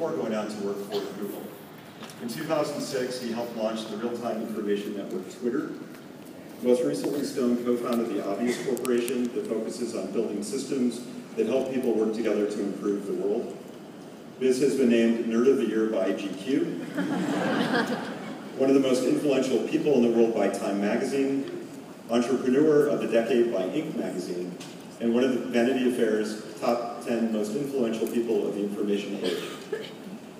before going on to work for Google. In 2006, he helped launch the real-time information network Twitter. Most recently, Stone co-founded the Obvious Corporation that focuses on building systems that help people work together to improve the world. Biz has been named Nerd of the Year by GQ, one of the most influential people in the world by Time Magazine, Entrepreneur of the Decade by Inc. Magazine, and one of the Vanity Fair's top 10 most influential people of the information age.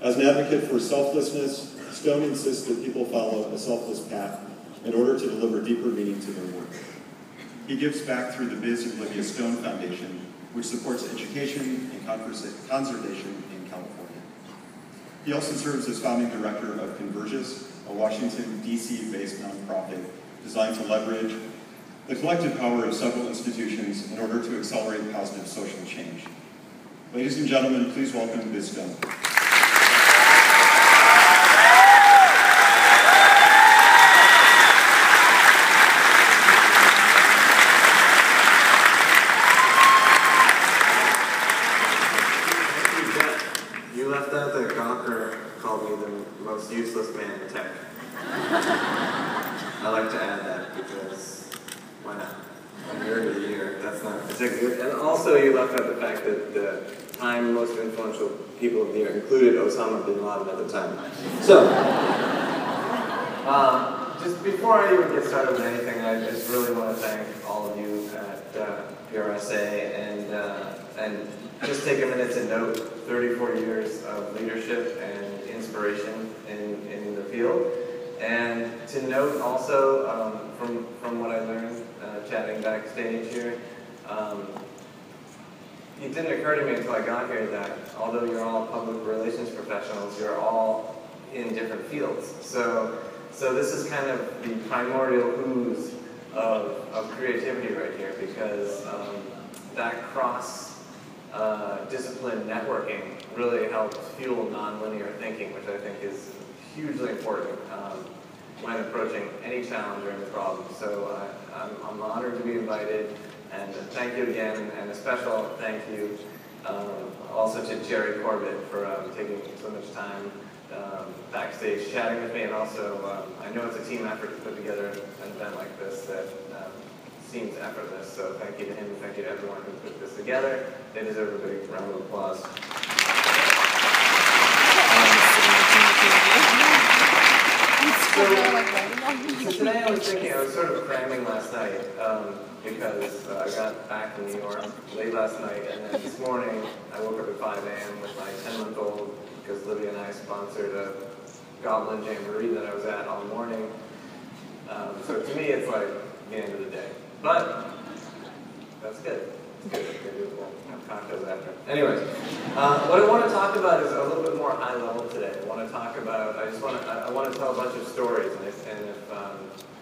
As an advocate for selflessness, Stone insists that people follow a selfless path in order to deliver deeper meaning to their work. He gives back through the Biz Olivia Stone Foundation, which supports education and conservation in California. He also serves as founding director of Convergys, a Washington, D.C.-based nonprofit designed to leverage the collective power of several institutions in order to accelerate positive social change. Ladies and gentlemen, please welcome Biz Stone. You left out that Gawker called me the most useless man in tech. I like to add that because why not? I'm nerd of the year. That's not particular. And also, you left out the fact that the time most influential people of the year included Osama bin Laden at the time. So, um, just before I even get started with anything, I just really want to thank all of you at uh, PRSA and uh, and just take a minute to note 34 years of leadership and inspiration in, in the field. And to note also, um, from, from what I learned uh, chatting backstage here, um, it didn't occur to me until I got here that although you're all public relations professionals, you're all in different fields. So, so this is kind of the primordial ooze of, of creativity right here because um, that cross uh, discipline networking really helps fuel nonlinear thinking, which I think is hugely important um, when approaching any challenge or any problem. So uh, I'm, I'm, honored to be invited, and thank you again, and a special thank you um, also to Gerry Corbett for um, taking so much time um, backstage chatting with me, and also um, I know it's a team effort to put together an event like this that um, seems effortless. So thank you to him, thank you to everyone who put this together. They deserve a big round of applause. So, so today I was thinking, I was sort of cramming last night um, because uh, I got back to New York late last night, and then this morning I woke up at 5 a.m. with my 10-month-old because Livy and I sponsored a Goblin Jamboree that I was at all morning. Um, so to me, it's like the end of the day. But that's good. Good. We'll have cocktails after. Anyways, uh, what I want to talk about is a little bit more high level today. I want to talk about. I just want to. I want to tell a bunch of stories, and if, and if um,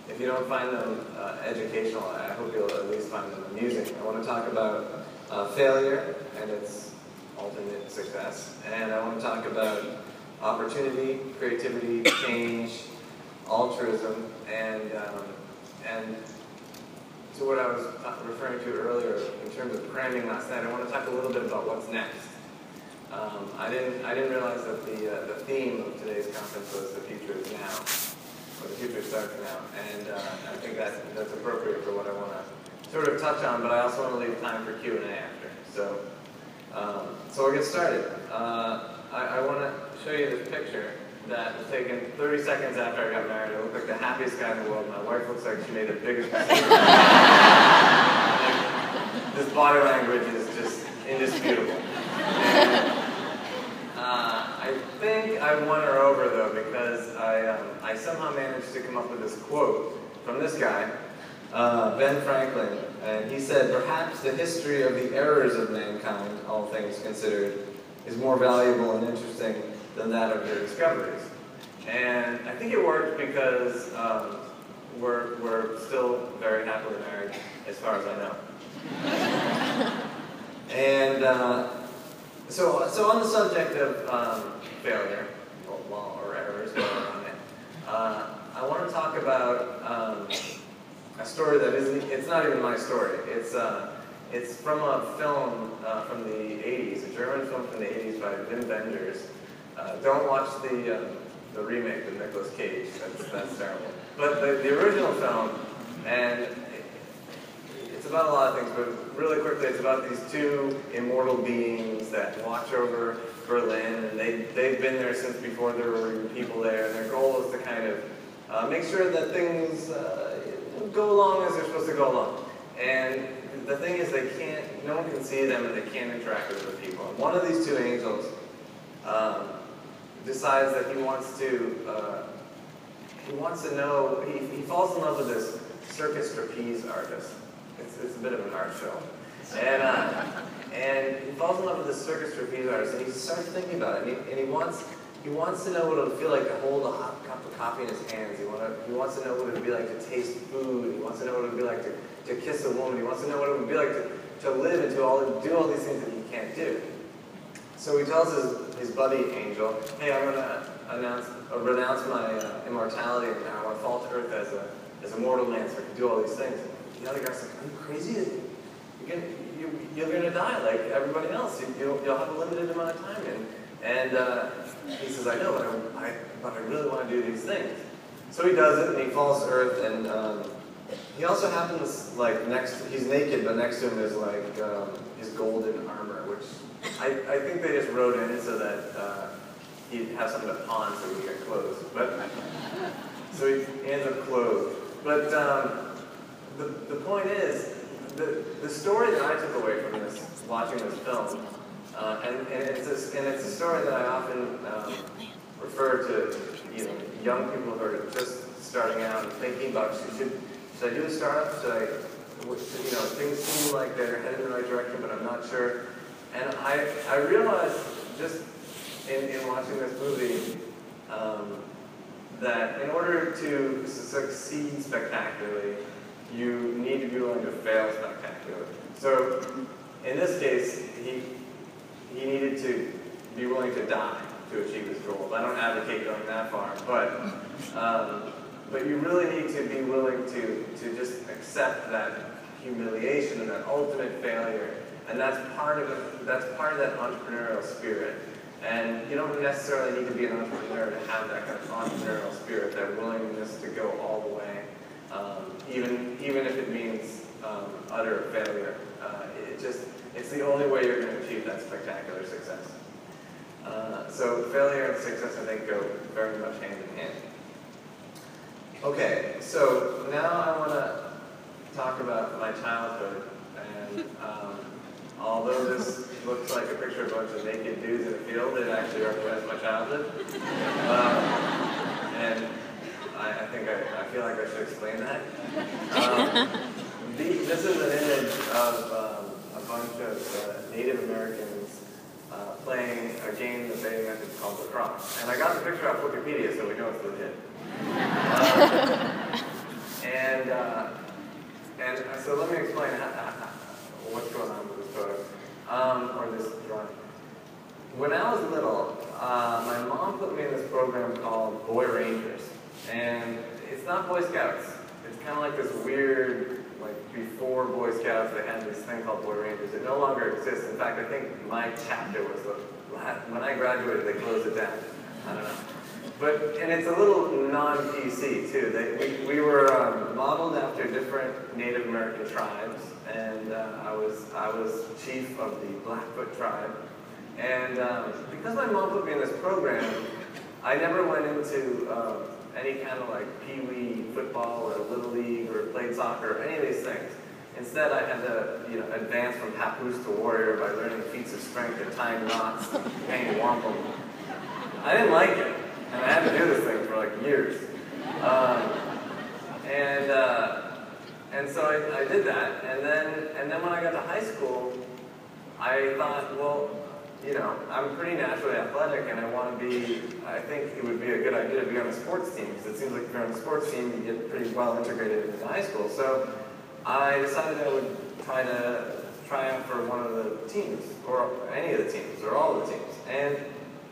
if you don't find them uh, educational, I hope you'll at least find them amusing. I want to talk about uh, failure and its ultimate success, and I want to talk about opportunity, creativity, change, altruism, and um, and to what I was referring to earlier in terms of cramming last night, I want to talk a little bit about what's next. Um, I didn't I didn't realize that the uh, the theme of today's conference was the future is now, or the future starts now, and uh, I think that that's appropriate for what I want to sort of touch on. But I also want to leave time for Q and A after. So um, so we'll get started. Uh, I, I want to show you this picture that was taken 30 seconds after I got married. I look like the happiest guy in the world. My wife looks like she made the biggest mistake. this body language is just indisputable. And, uh, I think I won her over though because I, um, I somehow managed to come up with this quote from this guy, uh, Ben Franklin, and he said, perhaps the history of the errors of mankind, all things considered, is more valuable and interesting than that of your discoveries. And I think it worked because um, we're, we're still very happily married, as far as I know. and uh, so, so on the subject of um, failure, well, or errors, uh, I want to talk about um, a story that isn't, it's not even my story. It's, uh, it's from a film uh, from the 80s, a German film from the 80s by Wim Wenders, Uh, don't watch the uh, the remake with Nicolas Cage. That's that's terrible. But the, the original film, and it's about a lot of things, but really quickly, it's about these two immortal beings that watch over Berlin, and they, they've been there since before there were people there, and their goal is to kind of uh, make sure that things uh, go along as they're supposed to go along. And the thing is, they can't, no one can see them, and they can't interact with other people. And one of these two angels um, decides that he wants to, uh, he wants to know, he, he falls in love with this circus trapeze artist. It's, it's a bit of an art show. And, uh, and he falls in love with this circus trapeze artist, and he starts thinking about it, and he, and he wants he wants to know what it'll feel like to hold a hot cup of coffee in his hands. He, wanna, he wants to know what it would be like to taste food. He wants to know what it would be like to, to kiss a woman. He wants to know what it would be like to, to live and to all, do all these things that he can't do. So he tells his, his buddy Angel, hey, I'm to announce, uh, renounce my uh, immortality and now I want to fall to earth as a, as a mortal man so I can do all these things. And the other guy's like, are you crazy? You're going you, you're gonna die like everybody else. You, you'll, you'll have a limited amount of time. And, and uh, he says, I know, but I, I, but I really want to do these things. So he does it, and he falls to earth, and um, he also happens, like, next, he's naked, but next to him is, like, um, his golden armor, which I, I think they just wrote in so that uh, he'd have something to pawn so he get clothes. But, so he ends up clothed. But um, the, the point is, the, the story that I took away from this, watching this film, uh, and, and, it's a, and it's a story that I often um, refer to you know, young people who are just starting out and thinking about should, should I do a startup? Should I, you know, things seem like they're headed in the right direction, but I'm not sure. And I, I realized just in, in watching this movie um, that in order to succeed spectacularly, you need to be willing to fail spectacularly. So in this case, he he needed to be willing to die to achieve his goals. I don't advocate going that far, but um, but you really need to be willing to to just accept that humiliation and that ultimate failure, and that's part of that's part of that entrepreneurial spirit. And you don't necessarily need to be an entrepreneur to have that kind of entrepreneurial spirit, that willingness to go all the way, um, even even if it means um, utter failure. Uh, it just it's the only way you're going to achieve that spectacular success. Uh, so failure and success, I think, go very much hand in hand. Okay, so now I want to talk about my childhood. And um, although this looks like a picture of a bunch of naked dudes in a field, it actually represents my childhood. Um, and I, I think I, I, feel like I should explain that. Um, the, this is an image of um, bunch of uh, Native Americans uh, playing a game that they invented called lacrosse. And I got the picture off Wikipedia, so we know it's legit. Uh, and, uh, and so let me explain what's going on with this photo, um, or this drawing. When I was little, uh, my mom put me in this program called Boy Rangers. And it's not Boy Scouts. It's kind of like this weird like before Boy Scouts, they had this thing called Boy Rangers. It no longer exists. In fact, I think my chapter was the last when I graduated, they closed it down. I don't know. But and it's a little non-PC too. They, we, we were um, modeled after different Native American tribes, and uh, I was I was chief of the Blackfoot tribe. And um, because my mom put me in this program, I never went into uh, any kind of like pee-wee football or little league or played soccer or any of these things. Instead, I had to you know, advance from papoose to warrior by learning feats of strength and tying knots, hanging wampum. I didn't like it, and I had to do this thing for like years. Um, and uh, and so I, I did that, and then and then when I got to high school, I thought, well, you know, I'm pretty naturally athletic and I want to be, I think it would be a good idea to be on a sports team because it seems like if you're on a sports team, you get pretty well integrated into high school. So I decided I would try to try out for one of the teams or any of the teams or all of the teams. And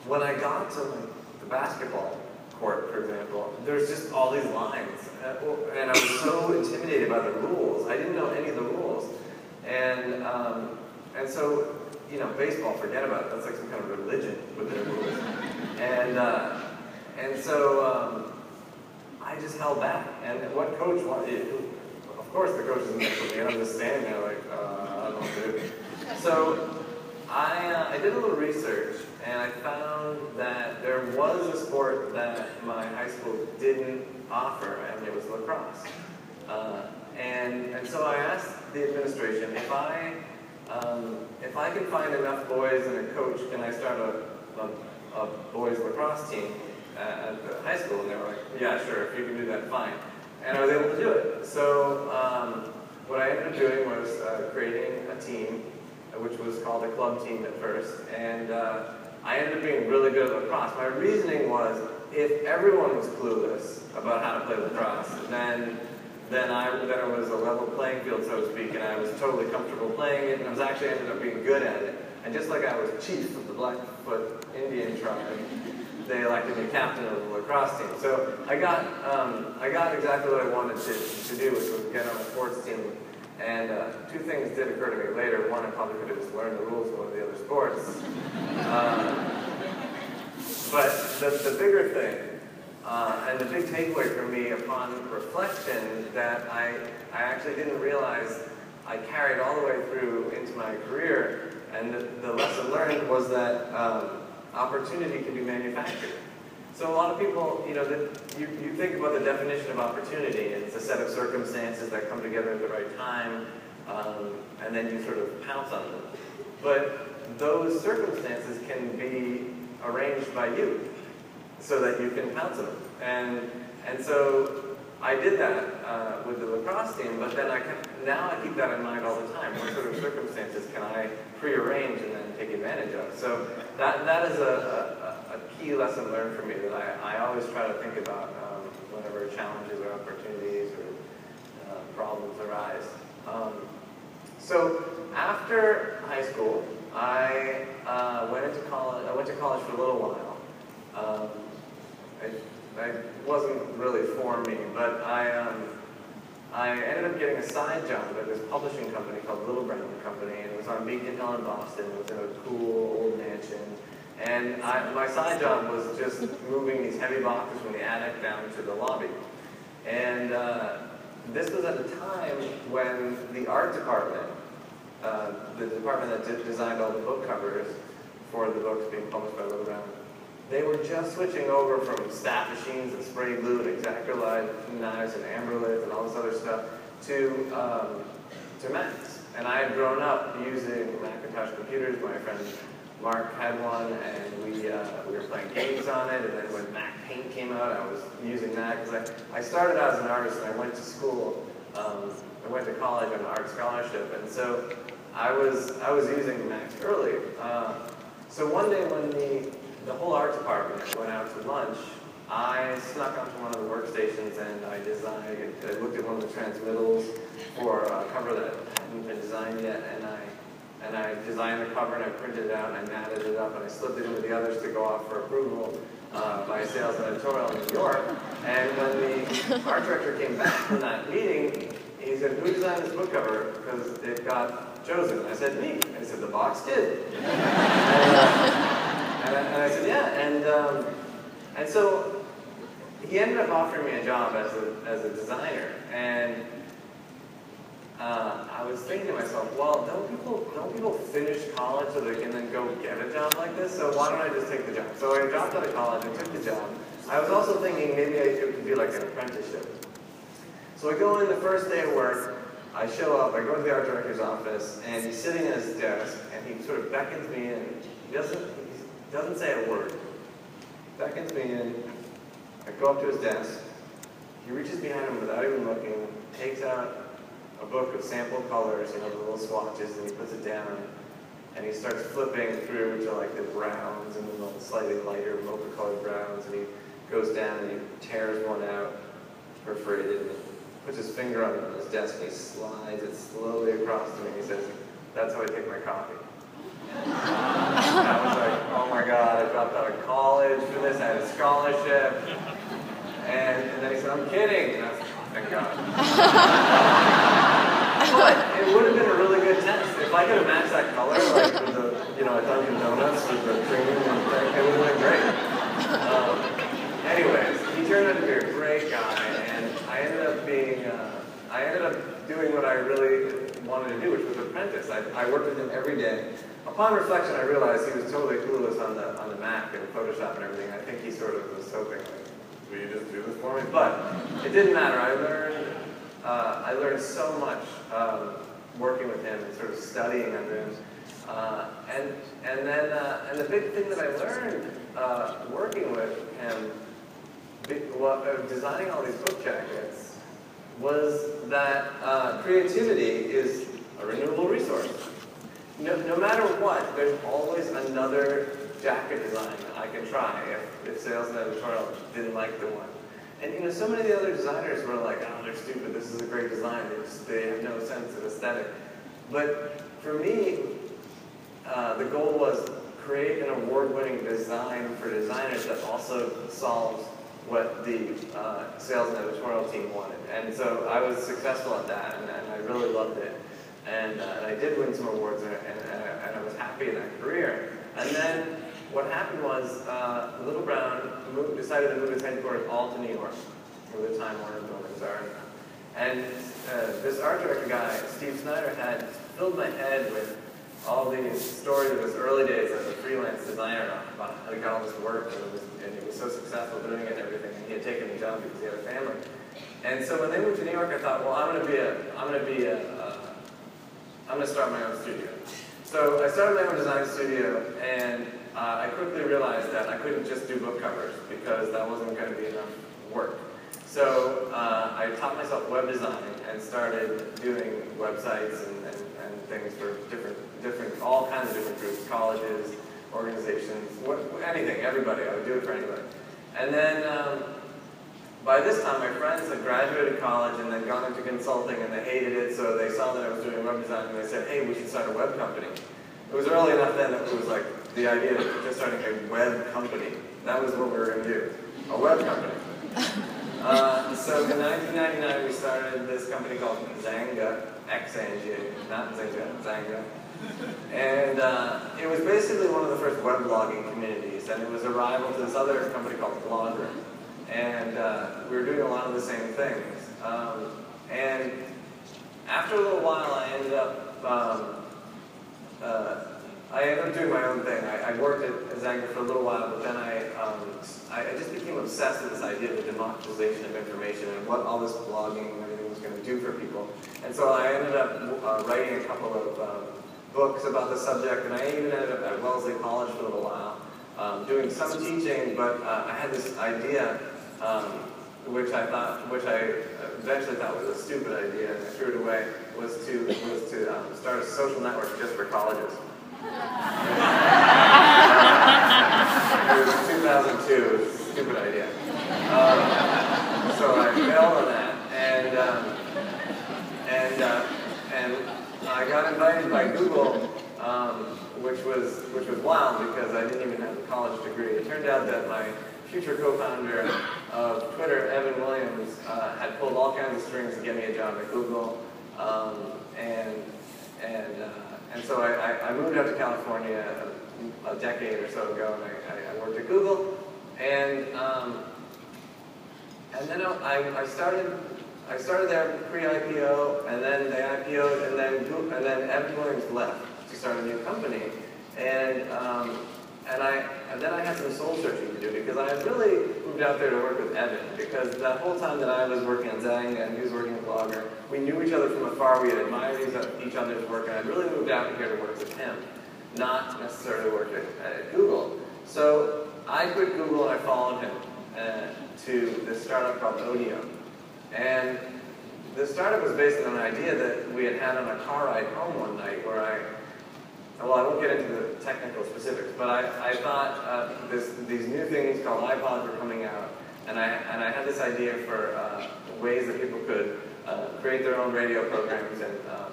when I got to like, the basketball court, for example, there's just all these lines. And I was so intimidated by the rules. I didn't know any of the rules. And, um, and so you know, baseball, forget about it. That's like some kind of religion with their rules. And, uh, and so um, I just held back. And what coach wanted, of course the coach isn't next to me, and I'm just standing there like, uh, I don't do. So I, uh, I did a little research, and I found that there was a sport that my high school didn't offer, and it was lacrosse. Uh, and, and so I asked the administration if I, um, if I can find enough boys and a coach, can I start a, a, a boys lacrosse team at, the high school? And they were like, yeah, sure, if you can do that, fine. And I was able to do it. So um, what I ended up doing was uh, creating a team, which was called a club team at first. And uh, I ended up being really good at lacrosse. My reasoning was, if everyone was clueless about how to play lacrosse, then then I then it was a level playing field, so to speak, and I was totally comfortable playing it, and I was actually ended up being good at it. And just like I was chief of the Blackfoot Indian tribe, they elected me captain of the lacrosse team. So I got um, I got exactly what I wanted to, to do, which was get on a sports team. And uh, two things did occur to me later. One, I probably could have just learned the rules of one of the other sports. Um, but the, the bigger thing uh, and the big takeaway for me upon reflection that I, I actually didn't realize I carried all the way through into my career, and the, the lesson learned was that um, opportunity can be manufactured. So a lot of people, you know, the, you, you think about the definition of opportunity, it's a set of circumstances that come together at the right time, um, and then you sort of pounce on them. But those circumstances can be arranged by you so that you can pounce them. And, and so I did that uh, with the lacrosse team, but then I kept, now I keep that in mind all the time. What sort of circumstances can I prearrange and then take advantage of? So that, that is a, a, a key lesson learned for me that I, I always try to think about um, whenever challenges or opportunities or uh, problems arise. Um, so after high school, I uh, went into college. I went to college for a little while. Um, I, I wasn't really for me, but I, um, I ended up getting a side job at this publishing company called Little Brown Company, and it was on Beacon Hill in Boston. It was in a cool old mansion. And I, my side job was just moving these heavy boxes from the attic down to the lobby. And uh, this was at a time when the art department, uh, the department that designed all the book covers for the books being published by Little Brown, they were just switching over from stat machines and spray glue and Exactolite knives and Amberliths and all this other stuff to, um, to Macs. And I had grown up using Macintosh computers. My friend Mark had one, and we, uh, we were playing games on it. And then when Mac Paint came out, I was using that because I, I started out as an artist and I went to school. Um, I went to college on an art scholarship, and so I was I was using Mac early. Uh, so one day when the the whole art department went out to lunch. I snuck onto one of the workstations and I designed, I looked at one of the transmittals for a cover that hadn't been designed yet and I and I designed the cover and I printed it out and I matted it up and I slipped it into the others to go off for approval uh, by sales editorial in New York. And when the art director came back from that meeting, he said, who designed this book cover? Because it got chosen. I said, me. And he said, the box did. and, uh, and I, and I said, yeah. And, um, and so he ended up offering me a job as a, as a designer. And uh, I was thinking to myself, well, don't people, don't people finish college so they can then go get a job like this? So why don't I just take the job? So I dropped out of college and took the job. I was also thinking maybe I could be like an apprenticeship. So I go in the first day of work, I show up, I go to the art director's office, and he's sitting at his desk, and he sort of beckons me in. He doesn't, he doesn't say a word. Beckons me in. I go up to his desk. He reaches behind him without even looking, takes out a book of sample colors, you know, the little swatches, and he puts it down. And he starts flipping through to like the browns and the slightly lighter mocha colored browns. And he goes down and he tears one out, perforated, and puts his finger on, on his desk and he slides it slowly across to me. He says, That's how I take my coffee. I was like, oh my God, I dropped out of college for this, I had a scholarship. And, and they said, I'm kidding. And I was thank oh God. but it would have been a really good test. If I could have matched that color, like with the, you know, at Dunkin' Donuts with the cream and thing, it would have been great. Um, anyways, he turned out to be a great guy, and I ended up being, uh, I ended up doing what I really wanted to do, which was apprentice. I, I worked with him every day. Upon reflection, I realized he was totally clueless on the on the Mac and Photoshop and everything. I think he sort of was hoping, like, will you just do this for me? But it didn't matter. I learned uh, I learned so much um, working with him and sort of studying under him. Uh, and and then uh, and the big thing that I learned uh, working with him, well, uh, designing all these book jackets, was that uh, creativity is a renewable resource. No, no matter what, there's always another jacket design I can try if, if sales and editorial didn't like the one. And you know, so many of the other designers were like, oh, they're stupid, this is a great design, just, they have no sense of aesthetic. But for me, uh, the goal was create an award-winning design for designers that also solves what the uh, sales and editorial team wanted. And so I was successful at that, and, and I really loved it. And, uh, and, I did win some awards, and, and, and, I was happy in that career. And then what happened was uh, Little Brown moved, decided to move its headquarters all to New York, where the Time Warner buildings are. And uh, this art director guy, Steve Snyder, had filled my head with all these stories of his early days as a freelance designer about how he got all this work and, was, and he was so successful doing it and everything. And he had taken the job because he had a family. And so when they moved to New York, I thought, well, I'm going to be a, I'm going to be a, uh, I'm going to start my own studio. So I started my own design studio, and uh, I quickly realized that I couldn't just do book covers because that wasn't going to be enough work. So uh, I taught myself web design and started doing websites and, and, and, things for different, different, all kinds of different groups, colleges, organizations, what, anything, everybody. I would do it for anybody. And then um, by this time, my friends had graduated college and then gone into consulting and they hated it, so they saw that I was doing web design and they said, hey, we should start a web company. It was early enough then that it was like the idea of just starting a web company. That was what we were going to do, a web company. Uh, so in 1999, we started this company called Xanga, X-A-N-G-A, not Zynga, Xanga. And uh, it was basically one of the first web blogging communities, and it was a rival to this other company called Blogger. And uh, we were doing a lot of the same things. Um, and after a little while, I ended up um, uh, I ended up doing my own thing. I, I worked at Xanga for a little while, but then I, um, I, I, just became obsessed with this idea of the democratization of information and what all this blogging and everything was going to do for people. And so I ended up uh, writing a couple of um, books about the subject, and I even ended up at Wellesley College for a little while, um, doing some teaching, but uh, I had this idea, um, which I thought, which I eventually thought was a stupid idea, and I threw it away, was to, was to um, start a social network just for colleges. it was 2002, it was a stupid idea. Um, so I failed on that, and, um, and, uh, I got invited by Google, um, which, was, which was wild because I didn't even have a college degree. It turned out that my future co-founder of Twitter, Evan Williams, uh, had pulled all kinds of strings to get me a job at Google, um, and, and uh, and so I, I, moved out to California a, a, decade or so ago, and I, I worked at Google, and um, and then I, I started I started there pre-IPO, and then they IPO'd, and then and then Evan Williams left to start a new company, and um, and I and then I had some soul searching to do because I really moved out there to work with Evan because that whole time that I was working on Xanga and he was working at Blogger, we knew each other from afar. We had admired each other's work, and I really moved out here to work with him, not necessarily work at, at Google. So I quit Google and I followed him uh, to this startup called Odeo, and the startup was based on an idea that we had had on a car ride home one night where I well, I won't get into the technical specifics, but I, I thought uh, this, these new things called iPods were coming out, and I, and I had this idea for uh, ways that people could uh, create their own radio programs and, um,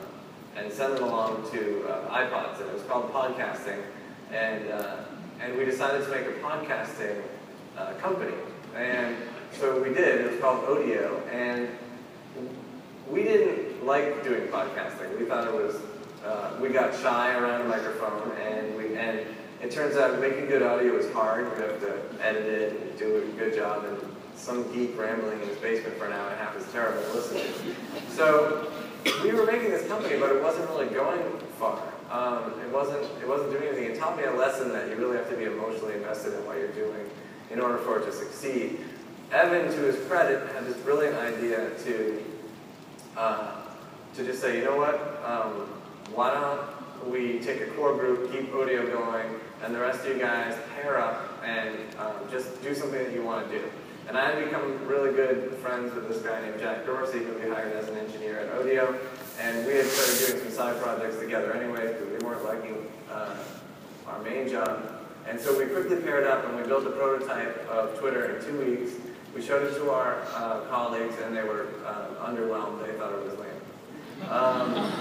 and send them along to uh, iPods, and it was called podcasting, and, uh, and we decided to make a podcasting uh, company, and so we did, it was called Odeo, and we didn't like doing podcasting. We thought it was uh, we got shy around a microphone, and we and it turns out making good audio is hard. You have to edit it and do a good job, and some geek rambling in his basement for an hour and a half is terrible to listen to. So we were making this company, but it wasn't really going far. Um, it wasn't it wasn't doing anything. It taught me a lesson that you really have to be emotionally invested in what you're doing in order for it to succeed. Evan, to his credit, had this brilliant idea to uh, to just say, you know what, um, why don't we take a core group, keep Odeo going, and the rest of you guys pair up and um, just do something that you want to do. And I had become really good friends with this guy named Jack Dorsey, who we hired as an engineer at Odeo. And we had started doing some side projects together anyway, because we weren't liking uh, our main job. And so we quickly paired up and we built a prototype of Twitter in two weeks. We showed it to our uh, colleagues and they were uh, underwhelmed. They thought it was lame. Um,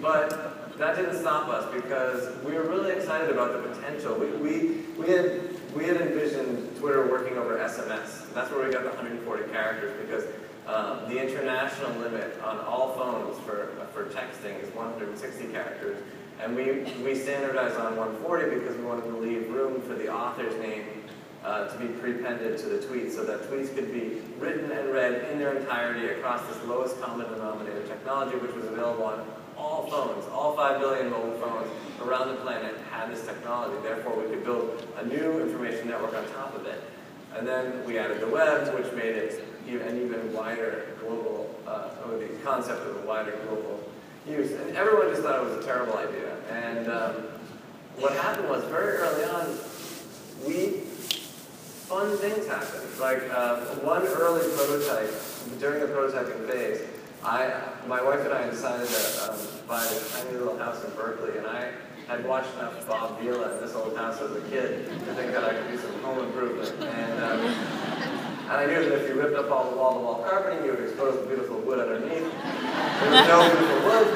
but that didn't stop us because we were really excited about the potential. We, we, we, had, we had envisioned Twitter working over SMS. That's where we got the 140 characters because um, the international limit on all phones for, for texting is 160 characters. And we, we standardized on 140 because we wanted to leave room for the author's name uh, to be prepended to the tweet so that tweets could be written and read in their entirety across this lowest common denominator technology which was available on all phones, all 5 billion mobile phones around the planet had this technology. Therefore, we could build a new information network on top of it. And then we added the web, which made it an even wider global, uh, or the concept of a wider global use. And everyone just thought it was a terrible idea. And um, what happened was very early on, we, fun things happened. Like uh, one early prototype, during the prototyping phase, I, my wife and I decided to um, buy this tiny little house in Berkeley, and I had watched enough Bob Vila in this old house as a kid to think that I could do some home improvement. And, um, and I knew that if you ripped up all the wall-to-wall -wall carpeting, you would expose the beautiful wood underneath. There was no beautiful wood.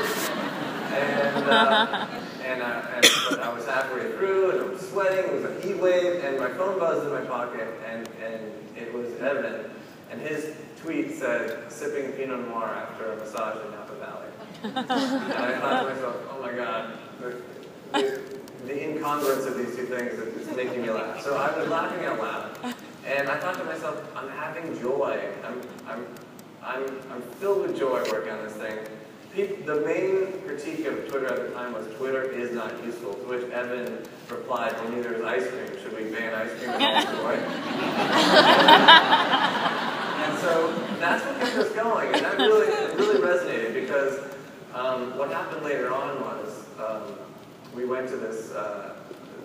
And, uh, and, uh, and but I was halfway through, and I was sweating, it was a heat wave, and my phone buzzed in my pocket, and, and it was Evan. And his tweet said, sipping Pinot Noir after a massage in Napa Valley. and I thought to myself, oh my God, the, the, the incongruence of these two things is making me laugh. So I was laughing out loud. And I thought to myself, I'm having joy. I'm, I'm, I'm, I'm filled with joy working on this thing. The main critique of Twitter at the time was Twitter is not useful, to which Evan replied, well, neither is ice cream. Should we ban ice cream and so that's what kept us going, and that really, really resonated because um, what happened later on was um, we went to this, uh,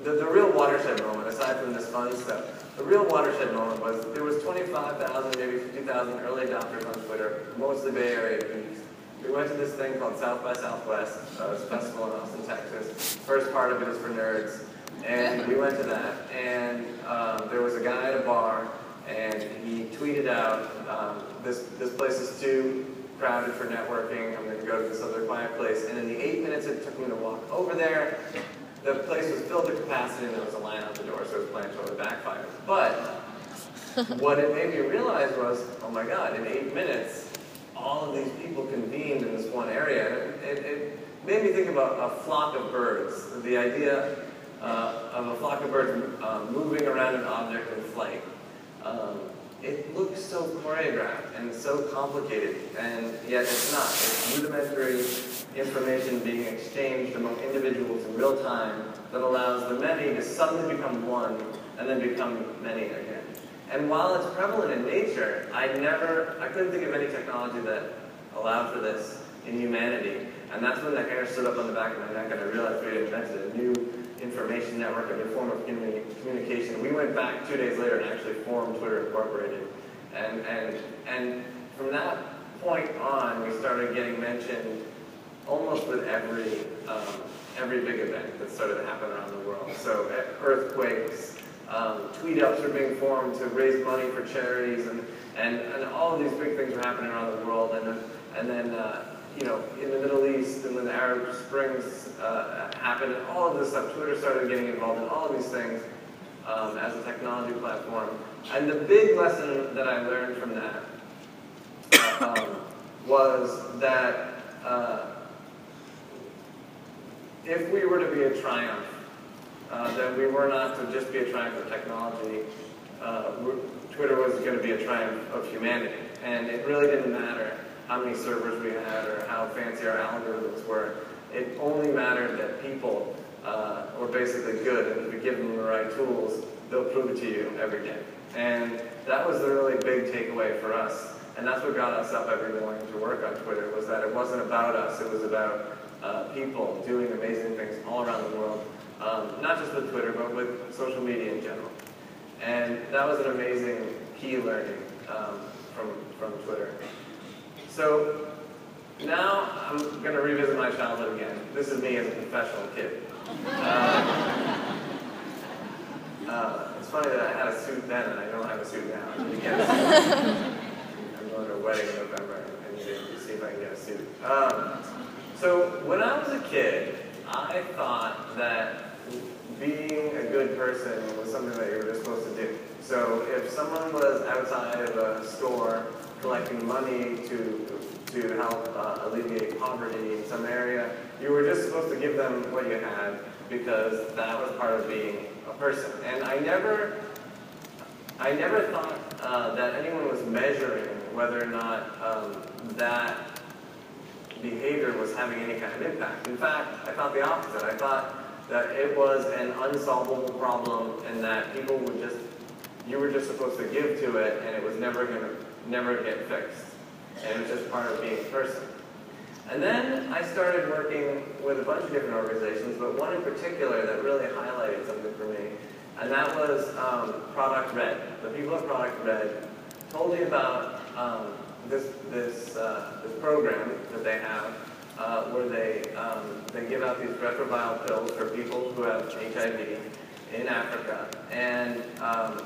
the, the real watershed moment, aside from this fun stuff, the real watershed moment was there was 25,000, maybe 50,000 early adopters on Twitter, mostly Bay Area geeks. We went to this thing called South by Southwest, uh, it's a festival in Austin, Texas. First part of it is for nerds. And we went to that, and um, there was a guy at a bar and he tweeted out, um, this, this place is too crowded for networking, I'm going to go to this other quiet place. And in the eight minutes it took me to walk over there, the place was filled to capacity and there was a line out the door, so it was planning to totally backfire. But what it made me realize was, oh my god, in eight minutes, all of these people convened in this one area. It, it, it made me think about a flock of birds. The idea uh, of a flock of birds uh, moving around an object in flight. Um, it looks so choreographed and so complicated, and yet it's not. It's rudimentary information being exchanged among individuals in real time that allows the many to suddenly become one and then become many again. And while it's prevalent in nature, I never, I couldn't think of any technology that allowed for this in humanity. And that's when the hair stood up on the back of my neck and I realized we had invented a new information network, a new form of communication. We went back two days later and actually formed Twitter Incorporated. And, and, and from that point on, we started getting mentioned almost with every, um, every big event that started to happen around the world. So earthquakes, um, tweet ups were being formed to raise money for charities, and, and, and all of these big things are happening around the world. And then, and then uh, you know, in the Middle East and when the Arab Springs uh, happened, and all of this stuff, Twitter started getting involved in all of these things um, as a technology platform. And the big lesson that I learned from that um, was that uh, if we were to be a triumph, uh, that we were not to just be a triumph of technology. Uh, Twitter was going to be a triumph of humanity. And it really didn't matter how many servers we had or how fancy our algorithms were. It only mattered that people uh, were basically good, and if you give them the right tools, they'll prove it to you every day. And that was the really big takeaway for us. And that's what got us up every morning to work on Twitter, was that it wasn't about us, it was about uh, people doing amazing things all around the world, um, not just with Twitter, but with social media in general. And that was an amazing key learning um, from, from Twitter. So now I'm going to revisit my childhood again. This is me as a professional kid. Uh, uh, it's funny that I had a suit then and I don't have a suit now. I'm going to a wedding in November and see if I can get a suit. Um, so when I was a kid, I thought that being a good person was something that you were just supposed to do. So if someone was outside of a store collecting money to to help uh, alleviate poverty in some area, you were just supposed to give them what you had because that was part of being a person. And I never, I never thought uh, that anyone was measuring whether or not um, that behavior was having any kind of impact. In fact, I thought the opposite. I thought that it was an unsolvable problem and that people would just, you were just supposed to give to it and it was never going to never get fixed. And it was just part of being a person. And then I started working with a bunch of different organizations, but one in particular that really highlighted something for me, and that was um, Product Red. The people at Product Red told me about um, this, this, uh, this program that they have uh, where they, um, they give out these retroviral pills for people who have HIV in Africa. And um,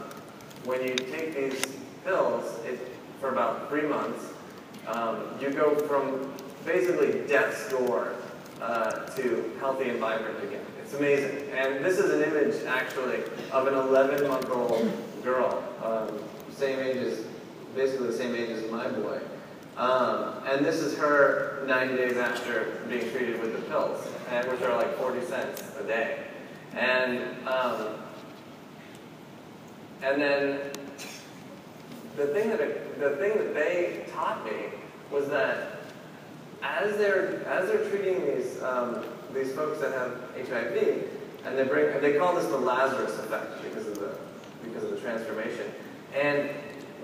when you take these pills it, for about three months, um, you go from basically death's door uh, to healthy and vibrant again. It's amazing. And this is an image, actually, of an 11-month-old girl, um, same age as, basically the same age as my boy. Um, and this is her 90 days after being treated with the pills, which are like 40 cents a day. And um, and then the thing that it, the thing that they taught me was that as they're as they're treating these um, these folks that have HIV, and they bring they call this the Lazarus effect because of the because of the transformation. And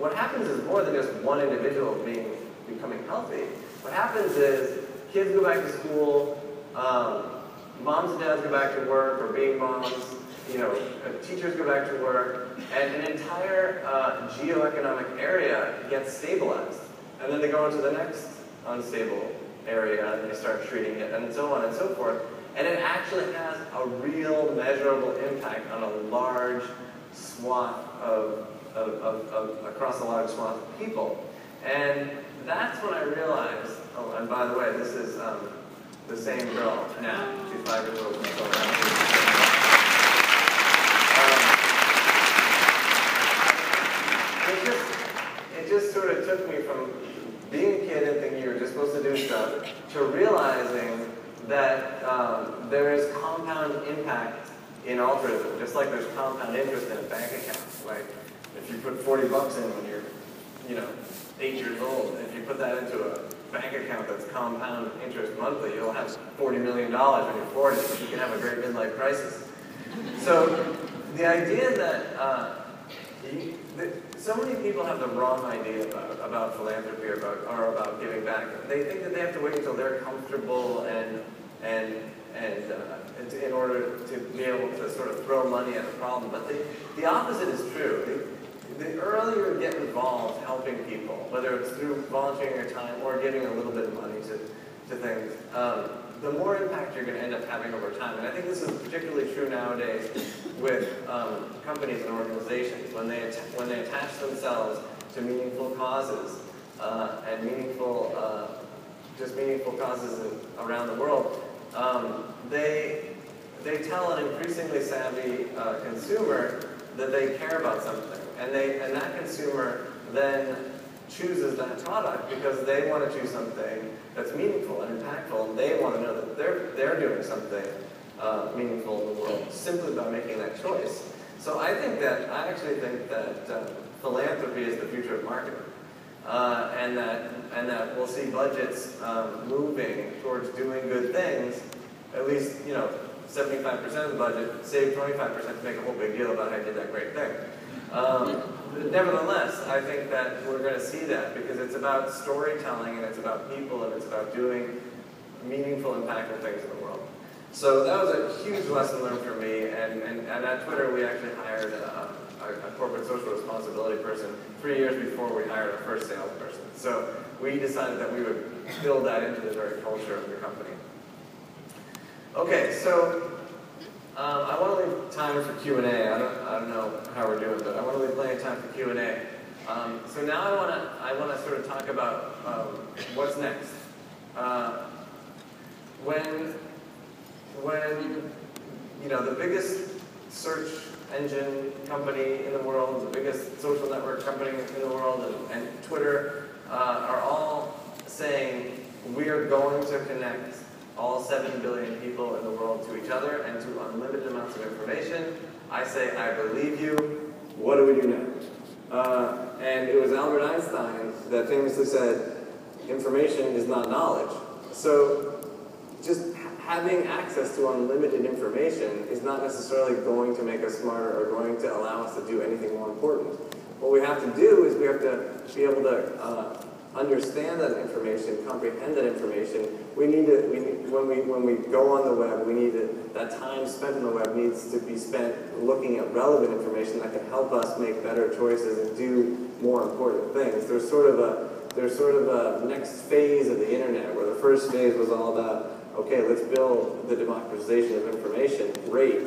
what happens is more than just one individual being becoming healthy. What happens is kids go back to school, um, moms and dads go back to work or being moms, you know, uh, teachers go back to work, and an entire uh, geoeconomic area gets stabilized. And then they go into the next unstable area and they start treating it, and so on and so forth. And it actually has a real measurable impact on a large swath of, of, of, of across a swath of people. And that's when I realized, oh, and by the way, this is um, the same girl now. She's five years old. Um, it, just, it just sort of took me from being a kid and thinking you were just supposed to do stuff to realizing that um, there is compound impact in altruism, just like there's compound interest in a bank account. Like if you put 40 bucks in when you're, you know, eight years old, if you put that into a bank account that's compound interest monthly, you'll have $40 million when you're 40. You can have a great midlife crisis. So the idea that, uh, you, so many people have the wrong idea about, about philanthropy or about, or about giving back. They think that they have to wait until they're comfortable and, and, and uh, in order to be able to sort of throw money at a problem. But the, the opposite is true the earlier you get involved helping people, whether it's through volunteering your time or giving a little bit of money to, to things, um, the more impact you're going to end up having over time. And I think this is particularly true nowadays with um, companies and organizations when they, when they attach themselves to meaningful causes uh, and meaningful, uh, just meaningful causes around the world, um, they, they tell an increasingly savvy uh, consumer that they care about something. And, they, and that consumer then chooses that product because they want to choose something that's meaningful and impactful. And they want to know that they're, they're doing something uh, meaningful in the world simply by making that choice. So I think that, I actually think that uh, philanthropy is the future of marketing. Uh, and that and that we'll see budgets um, moving towards doing good things. At least, you know, 75% of the budget, save 25% to make a whole big deal about how you did that great thing. Um, nevertheless, I think that we're going to see that because it's about storytelling and it's about people and it's about doing meaningful, impactful things in the world. So that was a huge lesson learned for me. And, and, and at Twitter, we actually hired a, a, a corporate social responsibility person three years before we hired our first salesperson. So we decided that we would build that into the very culture of the company. Okay, so um, I want to leave time for Q&A. I don't, I don't know how we're doing, but I want to leave plenty of time for Q&A. Um, so now I want to I want to sort of talk about um, what's next. Uh, when when you know the biggest search engine company in the world, the biggest social network company in the world, and, and Twitter uh, are all saying we are going to connect all 7 billion people in the world to each other and to unlimited amounts of information. I say, I believe you. What do we do now? Uh, and it was Albert Einstein that famously said, information is not knowledge. So just having access to unlimited information is not necessarily going to make us smarter or going to allow us to do anything more important. What we have to do is we have to be able to uh, understand that information, comprehend that information, we need to, we need, when, we, when we go on the web, we need to, that time spent on the web needs to be spent looking at relevant information that can help us make better choices and do more important things. There's sort of a, there's sort of a next phase of the internet where the first phase was all about, okay, let's build the democratization of information, great.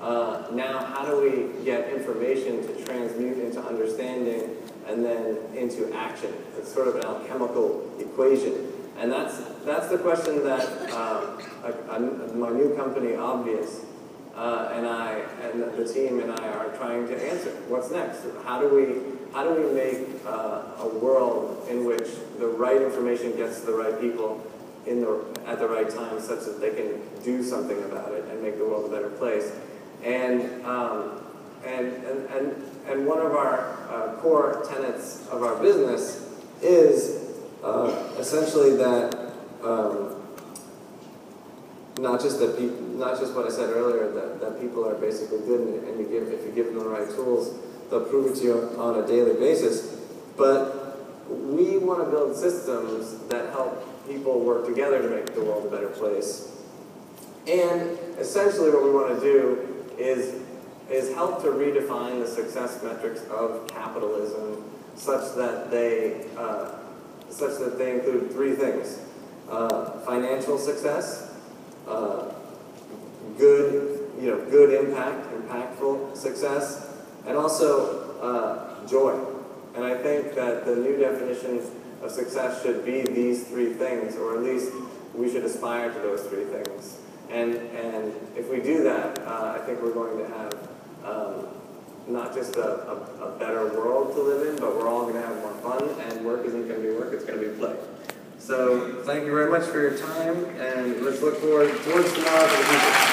Uh, now, how do we get information to transmute into understanding and then into action. It's sort of an alchemical equation. And that's, that's the question that I, my new company, Obvious, uh, and I and the team and I are trying to answer. What's next? How do we how do we make uh, a world in which the right information gets to the right people in the at the right time, such that they can do something about it and make the world a better place? And um, and, and, and, and one of our uh, core tenets of our business is uh, essentially that um, not just that people, not just what I said earlier, that, that people are basically good and, and you give, if you give them the right tools, they'll prove it to you on a daily basis. But we want to build systems that help people work together to make the world a better place. And essentially what we want to do is is help to redefine the success metrics of capitalism such that they uh, such that they include three things: uh, financial success, uh, good you know good impact, impactful success, and also uh, joy. And I think that the new definitions of success should be these three things, or at least we should aspire to those three things. And, and if we do that, uh, I think we're going to have um, not just a, a, a, better world to live in, but we're all going to have more fun, and work isn't going to be work, it's going to be play. So thank you very much for your time, and let's look forward towards tomorrow for the future.